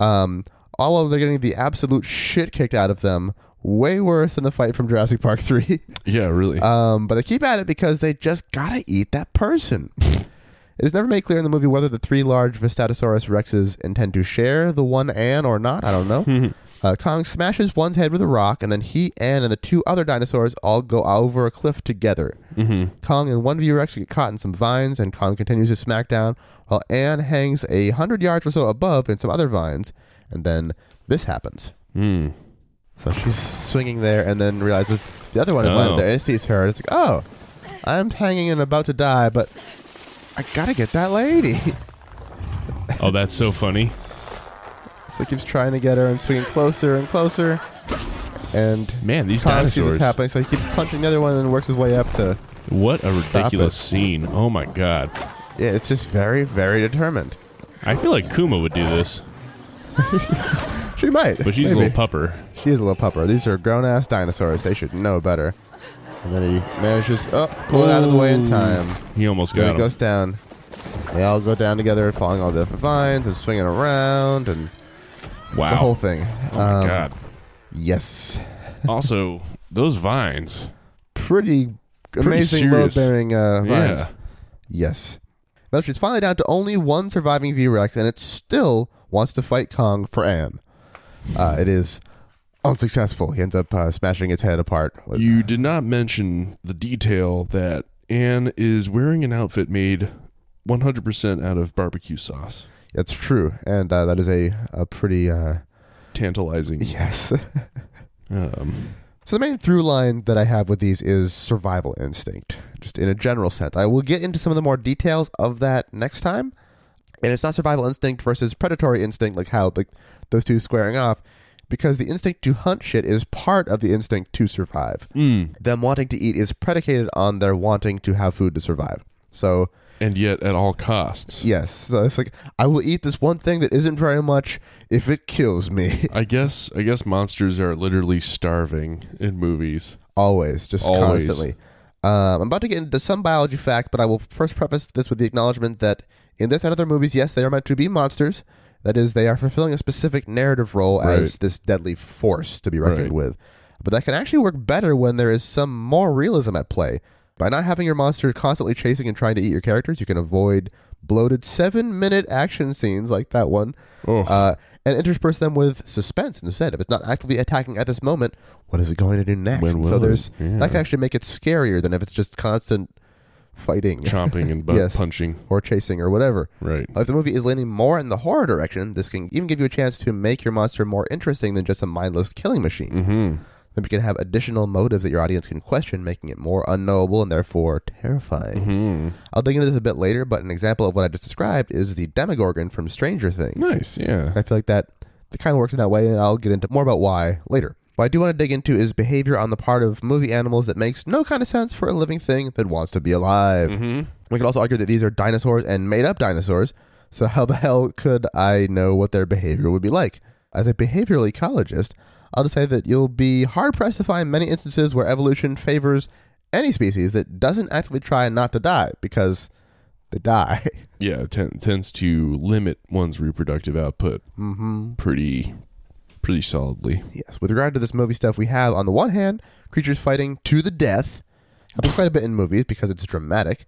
Um, all while they're getting the absolute shit kicked out of them. Way worse than the fight from Jurassic Park Three. Yeah, really. Um, but they keep at it because they just gotta eat that person. it is never made clear in the movie whether the three large Vastatosaurus rexes intend to share the one Anne or not. I don't know. uh, Kong smashes one's head with a rock, and then he, Anne, and the two other dinosaurs all go over a cliff together. mm-hmm. Kong and one V Rex get caught in some vines, and Kong continues his smackdown while Anne hangs a hundred yards or so above in some other vines. And then this happens. Mm. So she's swinging there and then realizes the other one is Oh. there and it sees her. And it's like, oh, I'm hanging and about to die, but I gotta get that lady. Oh, that's so funny. so he keeps trying to get her and swinging closer and closer. And Man, these dinosaurs. happening, so he keeps punching the other one and works his way up to. What a ridiculous scene. Oh my god. Yeah, it's just very, very determined. I feel like Kuma would do this, She might. but she's a little pupper. She is a little pupper. These are grown ass dinosaurs. They should know better. And then he manages, oh, pull it out of the way in time. He almost got it goes down. They all go down together, falling all the different vines and swinging around, and wow. it's a whole thing. oh my Um, god. Yes, Also, those vines. pretty, amazing serious. load-bearing uh, vines. Yeah. Yes. But she's finally down to only one surviving V-Rex, and it's still wants to fight Kong for Anne. Uh, it is unsuccessful. He ends up uh, smashing its head apart. With, You did not mention the detail that Anne is wearing an outfit made 100% out of barbecue sauce. That's true, and uh, that is a, a pretty uh, Tantalizing. yes. Um, So the main through line that I have with these is survival instinct, just in a general sense. I will get into some of the more details of that next time. And it's not survival instinct versus predatory instinct, like how like those two squaring off. because the instinct to hunt shit is part of the instinct to survive. Mm. Them wanting to eat is predicated on their wanting to have food to survive. So, And yet, at all costs. yes, so it's like I will eat this one thing that isn't very much if it kills me. I guess. I guess monsters are literally starving in movies. Always, just Always. constantly. Um, I'm about to get into some biology fact, but I will first preface this with the acknowledgement that in this and other movies, yes, they are meant to be monsters. That is, they are fulfilling a specific narrative role as this deadly force to be reckoned Right. with. But that can actually work better when there is some more realism at play. By not having your monster constantly chasing and trying to eat your characters, you can avoid bloated seven minute action scenes like that one Oh. uh, and intersperse them with suspense instead. If it's not actively attacking at this moment, what is it going to do next? So there's it? Yeah. that can actually make it scarier than if it's just constant fighting, Chomping and butt Yes. punching. or chasing or whatever. Right. If the movie is leaning more in the horror direction, this can even give you a chance to make your monster more interesting than just a mindless killing machine. Mm-hmm. Maybe you can have additional motives that your audience can question, making it more unknowable and therefore terrifying. Mm-hmm. I'll dig into this a bit later, but an example of what I just described is the Demogorgon from Stranger Things. Nice. Yeah. I feel like that that kind of works in that way, and I'll get into more about why later. What I do want to dig into is behavior on the part of movie animals that makes no kind of sense for a living thing that wants to be alive. Mm-hmm. We could also argue that these are dinosaurs and made up dinosaurs, so how the hell could I know what their behavior would be like? As a behavioral ecologist, I'll just say that you'll be hard pressed to find many instances where evolution favors any species that doesn't actively try not to die because they die. Yeah. It ten- tends to limit one's reproductive output. mm-hmm. Pretty. Pretty solidly. Yes. With regard to this movie stuff, we have on the one hand creatures fighting to the death. Happens quite a bit in movies because it's dramatic,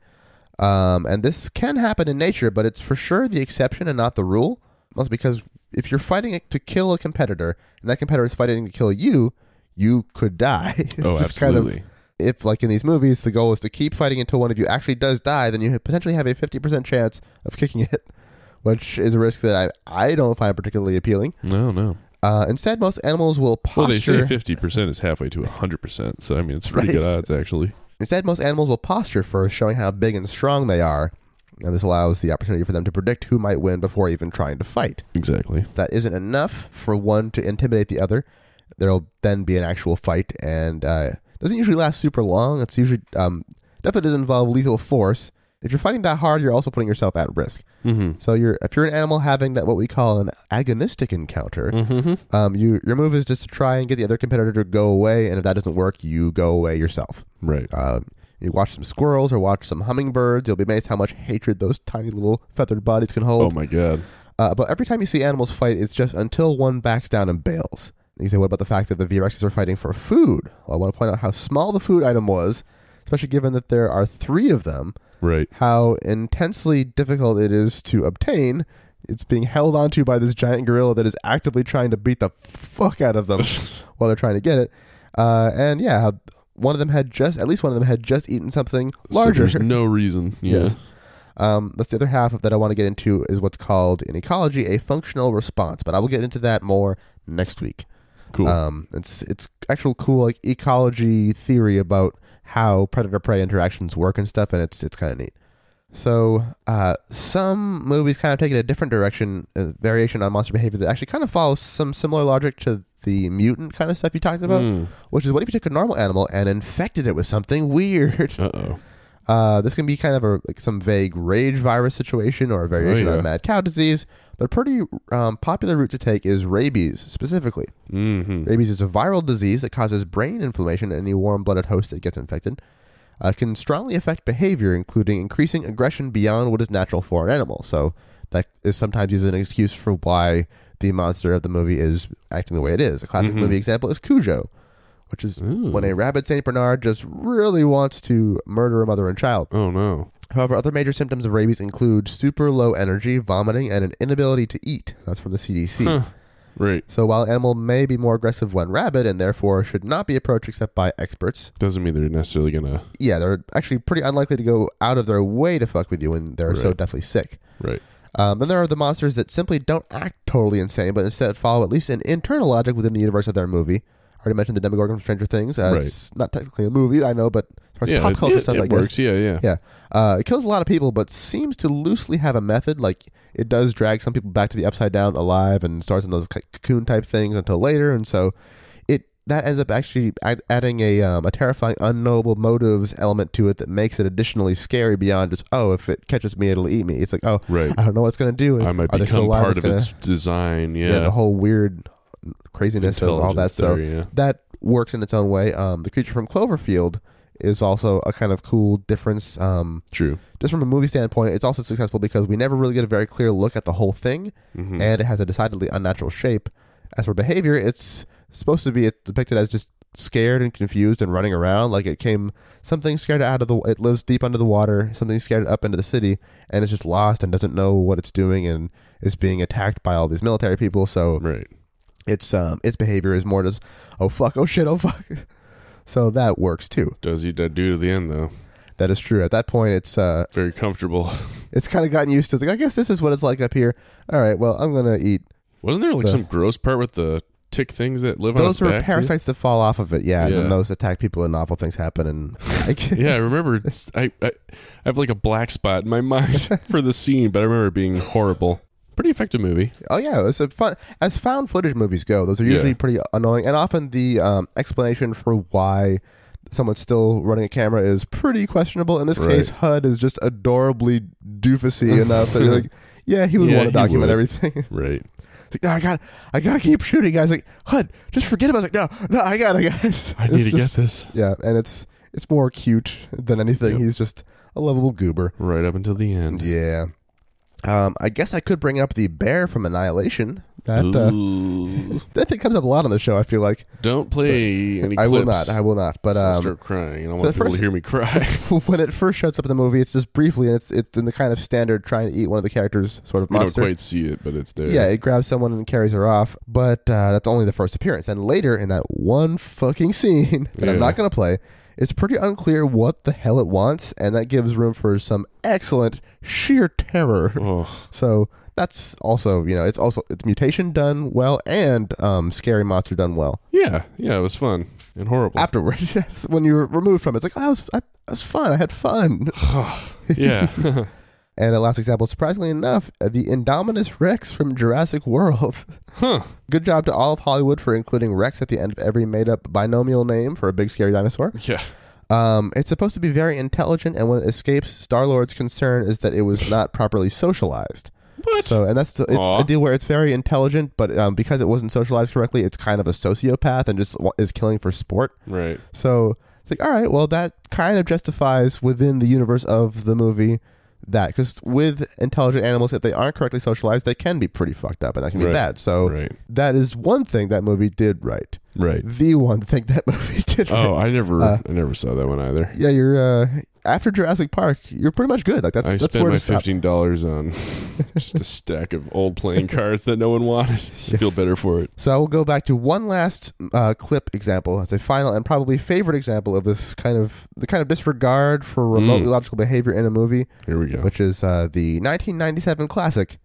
um, and this can happen in nature, but it's for sure the exception and not the rule. Also, because if you're fighting to kill a competitor and that competitor is fighting to kill you, you could die. Oh, It's kind of- absolutely. if, like in these movies, the goal is to keep fighting until one of you actually does die, then you potentially have a 50% chance of kicking it, which is a risk that I, I don't find particularly appealing. No, no. Uh, instead, most animals will posture. Well, they say fifty percent is halfway to hundred percent. So I mean, it's pretty Right. good odds actually. Instead, most animals will posture first, showing how big and strong they are. And this allows the opportunity for them to predict who might win before even trying to fight. Exactly. If that isn't enough for one to intimidate the other, there'll then be an actual fight, and uh, doesn't usually last super long. It's usually um, definitely doesn't involve lethal force. If you're fighting that hard, you're also putting yourself at risk. Mm-hmm. So you're if you're an animal having that what we call an agonistic encounter, Mm-hmm. um, you your move is just to try and get the other competitor to go away, and if that doesn't work, you go away yourself. Right. Uh, you watch some squirrels or watch some hummingbirds, you'll be amazed how much hatred those tiny little feathered bodies can hold. Oh my god. Uh, but every time you see animals fight, it's just until one backs down and bails. You say, what about the fact that the V-Rexes are fighting for food? Well, I want to point out how small the food item was, especially given that there are three of them, Right. how intensely difficult it is to obtain. It's being held onto by this giant gorilla that is actively trying to beat the fuck out of them while they're trying to get it. Uh, and yeah, how one of them had just, at least one of them had just eaten something larger. So there's no reason. Yeah. Yes. Um, that's the other half of that I want to get into is what's called in ecology a functional response, but I will get into that more next week. Cool. Um, it's it's actual cool like ecology theory about how predator prey interactions work and stuff, and it's it's kind of neat. So uh, some movies kind of take it a different direction, a variation on monster behavior that actually kind of follows some similar logic to the mutant kind of stuff you talked about, Mm. which is what if you took a normal animal and infected it with something weird? Uh oh. Uh, this can be kind of a like some vague rage virus situation or a variation Oh, yeah. on mad cow disease, but a pretty um, popular route to take is rabies specifically. Mm-hmm. Rabies is a viral disease that causes brain inflammation in any warm-blooded host that gets infected. Uh, can strongly affect behavior, including increasing aggression beyond what is natural for an animal. So that is sometimes used as an excuse for why the monster of the movie is acting the way it is. A classic Mhm. movie example is Cujo, which is Ooh. when a rabid Saint Bernard just really wants to murder a mother and child. Oh no. However, other major symptoms of rabies include super low energy, vomiting, and an inability to eat. That's from the CDC. Huh. Right. So while an animal may be more aggressive when rabid and therefore should not be approached except by experts, Doesn't mean they're necessarily gonna. yeah, they're actually pretty unlikely to go out of their way to fuck with you when they're so Right. deathly sick. Right. Um, then there are the monsters that simply don't act totally insane, but instead follow at least an internal logic within the universe of their movie. I already mentioned the Demogorgon from Stranger Things. Uh, Right. It's not technically a movie, I know, but far as Yeah, pop it- culture it- stuff, it I guess. works. Yeah, yeah. Yeah. Uh, it kills a lot of people, but seems to loosely have a method. Like it does drag some people back to the upside down alive and starts in those cocoon type things until later, and so it that ends up actually adding a um, a terrifying unknowable motives element to it that makes it additionally scary beyond just oh if it catches me it'll eat me. It's like oh Right. I don't know what's gonna do. I might Are become alive? part of gonna- its design. Yeah. yeah, the whole weird craziness of all that. Intelligence So yeah. that works in its own way. Um, the creature from Cloverfield is also a kind of cool difference. Um, True. just from a movie standpoint, it's also successful because we never really get a very clear look at the whole thing, Mhm. and it has a decidedly unnatural shape. As for behavior, it's supposed to be depicted as just scared and confused and running around like it came something scared out of the it lives deep under the water something scared up into the city and it's just lost and doesn't know what it's doing and is being attacked by all these military people so right its um its behavior is more just oh fuck oh shit oh fuck so that works too Does he do to the end though? that is true at that point it's uh Very comfortable. it's kind of gotten used to it's like i guess this is what it's like up here all right well i'm gonna eat Wasn't there like The- some gross part with the tick things that live on those are back, too? parasites that fall off of it yeah, and Yeah. then those attack people and awful things happen and yeah, I remember. I, I I have like a black spot in my mind for the scene, but I remember it being horrible. Pretty effective movie. Oh yeah, it was a fun as found footage movies go. Those are usually Yeah. pretty annoying, and often the um, explanation for why someone's still running a camera is pretty questionable. In this Right. case, HUD is just adorably doofusy enough that you're like, yeah, he would Yeah, want to document would. everything. Right. Like, no, I got, I gotta keep shooting, guys. Like HUD, just forget about. it. I was like, no, no, I gotta, guys. I need It's to get this Yeah, and it's it's more cute than anything. Yep. He's just a lovable goober. right up until the end. Yeah. Um, I guess I could bring up the bear from Annihilation. That uh, Ooh. that thing comes up a lot on the show. I feel like Don't play any. I will clips. not. I will not. But I'll um, start crying. I don't want the people first- to hear me cry. when it first shows up in the movie, it's just briefly, and it's it's in the kind of standard trying to eat one of the characters sort of you don't monster. quite see it, but it's there. Yeah, it grabs someone and carries her off. But uh, that's only the first appearance. And later in that one fucking scene that I'm Yeah. not going to play, it's pretty unclear what the hell it wants, and that gives room for some excellent sheer terror. Oh, So that's also, you know, it's also it's mutation done well and um, scary monster done well. yeah, yeah. It was fun and horrible. Afterward, when you're removed from it, it's like, oh, that was, I, that was fun. I had fun. yeah. And a last example, surprisingly enough, the Indominus Rex from Jurassic World. huh. Good job to all of Hollywood for including Rex at the end of every made up binomial name for a big scary dinosaur. Yeah. Um, it's supposed to be very intelligent, and when it escapes, Star Lord's concern is that it was not properly socialized. What? So, and that's it's a deal where it's very intelligent, but um, because it wasn't socialized correctly, it's kind of a sociopath and just is killing for sport. right. So it's like, all right, well, that kind of justifies within the universe of the movie that because with intelligent animals, if they aren't correctly socialized, they can be pretty fucked up and that can be Right. bad. So Right. that is one thing that movie did right. Right. The one thing that movie did. Oh. I never, Uh, I never saw that one either. yeah, you're uh, after Jurassic Park, you're pretty much good. Like that's I that's spent where my fifteen dollars on just a stack of old playing cards that no one wanted. I feel better for it. So I will go back to one last uh, clip example as a final and probably favorite example of this kind of the kind of disregard for remotely Mm. illogical behavior in a movie, Here we go. which is uh, the 1997 classic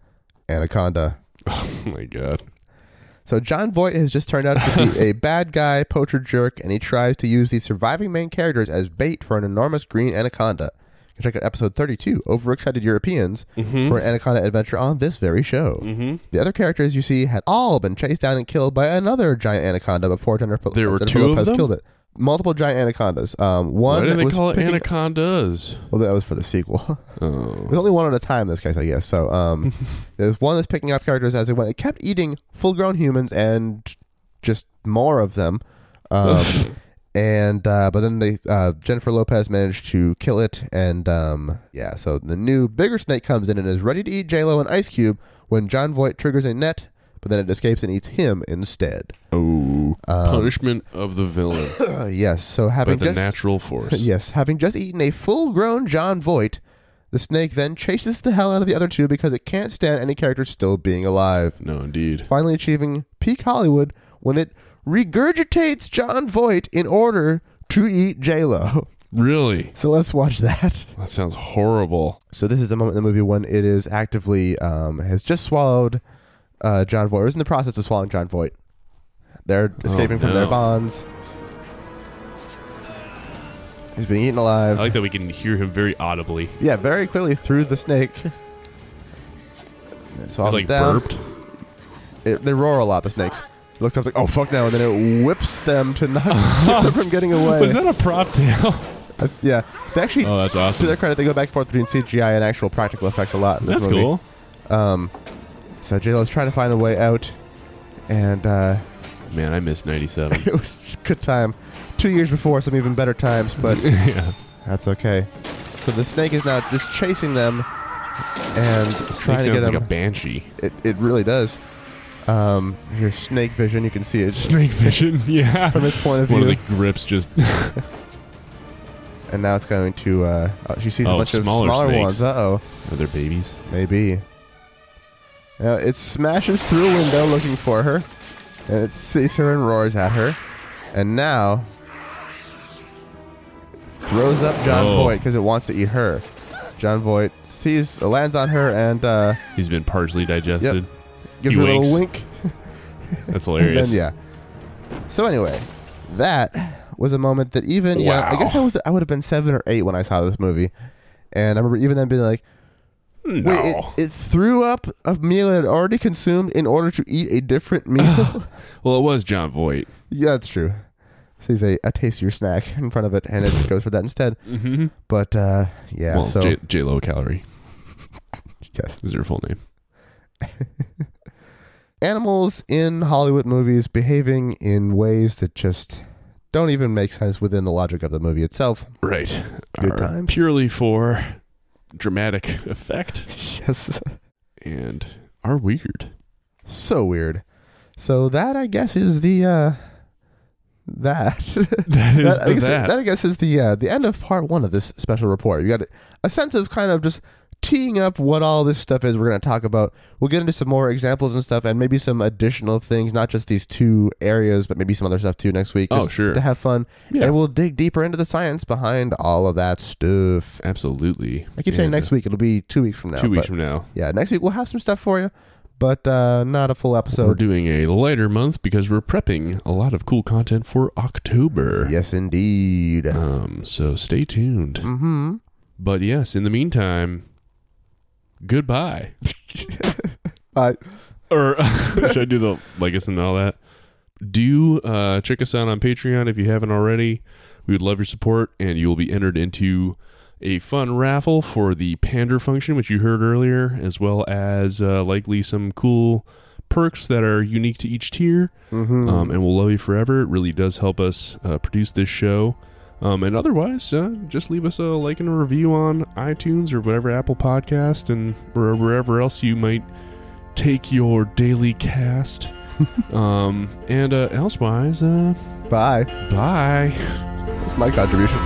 Anaconda. Oh my god. So Jon Voight has just turned out to be a bad guy, poacher jerk, and he tries to use the surviving main characters as bait for an enormous green anaconda. You can check out episode 32, Overexcited Europeans, Mm-hmm. for an anaconda adventure on this very show. Mhm. The other characters you see had all been chased down and killed by another giant anaconda before Jennifer, There were Jennifer two of Lopez them? killed it. Multiple giant anacondas. Um, one Why did they was call it picking- anacondas? Well, that was for the sequel. Oh. There's only one at a time in this case, I guess. So um, there's one that's picking up characters as it went. It kept eating full-grown humans and just more of them. Um, and uh, but then they uh, Jennifer Lopez managed to kill it, and um, yeah. So the new bigger snake comes in and is ready to eat J Lo and Ice Cube when Jon Voight triggers a net, but then it escapes and eats him instead. Oh. Punishment of the villain. Yes. So having By the just natural force. yes, having just eaten a full-grown Jon Voight, the snake then chases the hell out of the other two because it can't stand any character still being alive. No, indeed. Finally achieving peak Hollywood when it regurgitates Jon Voight in order to eat J Lo. Really? So let's watch that. That sounds horrible. So this is the moment in the movie when it is actively um, has just swallowed uh, Jon Voight. Or is in the process of swallowing Jon Voight. They're escaping from their no. bonds. He's being eaten alive. I like that we can hear him very audibly. yeah, very clearly through the snake. So I'm like down. burped. It, they roar a lot. The snakes. It looks like oh fuck now, and then it whips them to not keep them from getting away. Was that a prop tail? Uh, yeah, they actually. Oh, that's awesome. To their credit, they go back and forth between CGI and actual practical effects a lot. In this That's movie. cool. Um, so J Lo's trying to find a way out, and uh, Man, I missed 97. it was a good time. Two years before, some even better times, but yeah. that's okay. So the snake is now just chasing them and trying to get sounds like them. a banshee. it, it really does. Um, here's snake vision. You can see it Snake vision, yeah. from its point of One view. of the grips just. and now it's going to. Uh, oh, she sees a Oh, bunch of smaller smaller snakes. ones. Uh oh. Are there babies? Maybe. Now it smashes through a window looking for her, and it sees her and roars at her, and now throws up Jon Oh. Voight because it wants to eat her. Jon Voight sees, uh, lands on her, and uh, He's been partially digested. gives He her a little wink. That's hilarious. then, yeah. So anyway, that was a moment that even yeah, I guess I was I would have been seven or eight when I saw this movie, and I remember even then being like, No. Wait, it, it threw up a meal it had already consumed in order to eat a different meal. well, it was Jon Voight. yeah, that's true. Sees a, a tastier snack in front of it, and it goes for that instead. Mm-hmm. But uh, yeah, well, so J, J Lo Calorie yes, is her full name. animals in Hollywood movies behaving in ways that just don't even make sense within the logic of the movie itself. Right. Good Are times. Purely for dramatic effect Yes, and are weird. so weird. So that I guess is the uh, that. That is I the guess, that. that I guess is the uh, the end of part one of this special report. You got a sense of kind of just teeing up what all this stuff is. We're going to talk about. We'll get into some more examples and stuff, and maybe some additional things, not just these two areas, but maybe some other stuff too next week. Oh, sure. to have fun, Yeah. and we'll dig deeper into the science behind all of that stuff. Absolutely. I keep saying And, next week. It'll be two weeks from now. Two weeks from now. Yeah, next week we'll have some stuff for you, but uh, not a full episode. we're doing a lighter month because we're prepping a lot of cool content for October. yes, indeed. Um, so stay tuned. mm-hmm. But yes, in the meantime, goodbye. Bye. or should I do the legacy and all that? Do uh, check us out on Patreon if you haven't already. We would love your support, and you will be entered into a fun raffle for the Pander function, which you heard earlier, as well as uh, likely some cool perks that are unique to each tier. mhm. Um, and we'll love you forever. It really does help us uh, produce this show. Um, and otherwise, uh, just leave us a like and a review on iTunes or whatever Apple Podcast and wherever else you might take your daily cast. um, and uh, elsewise, uh, Bye. bye. That's my contribution.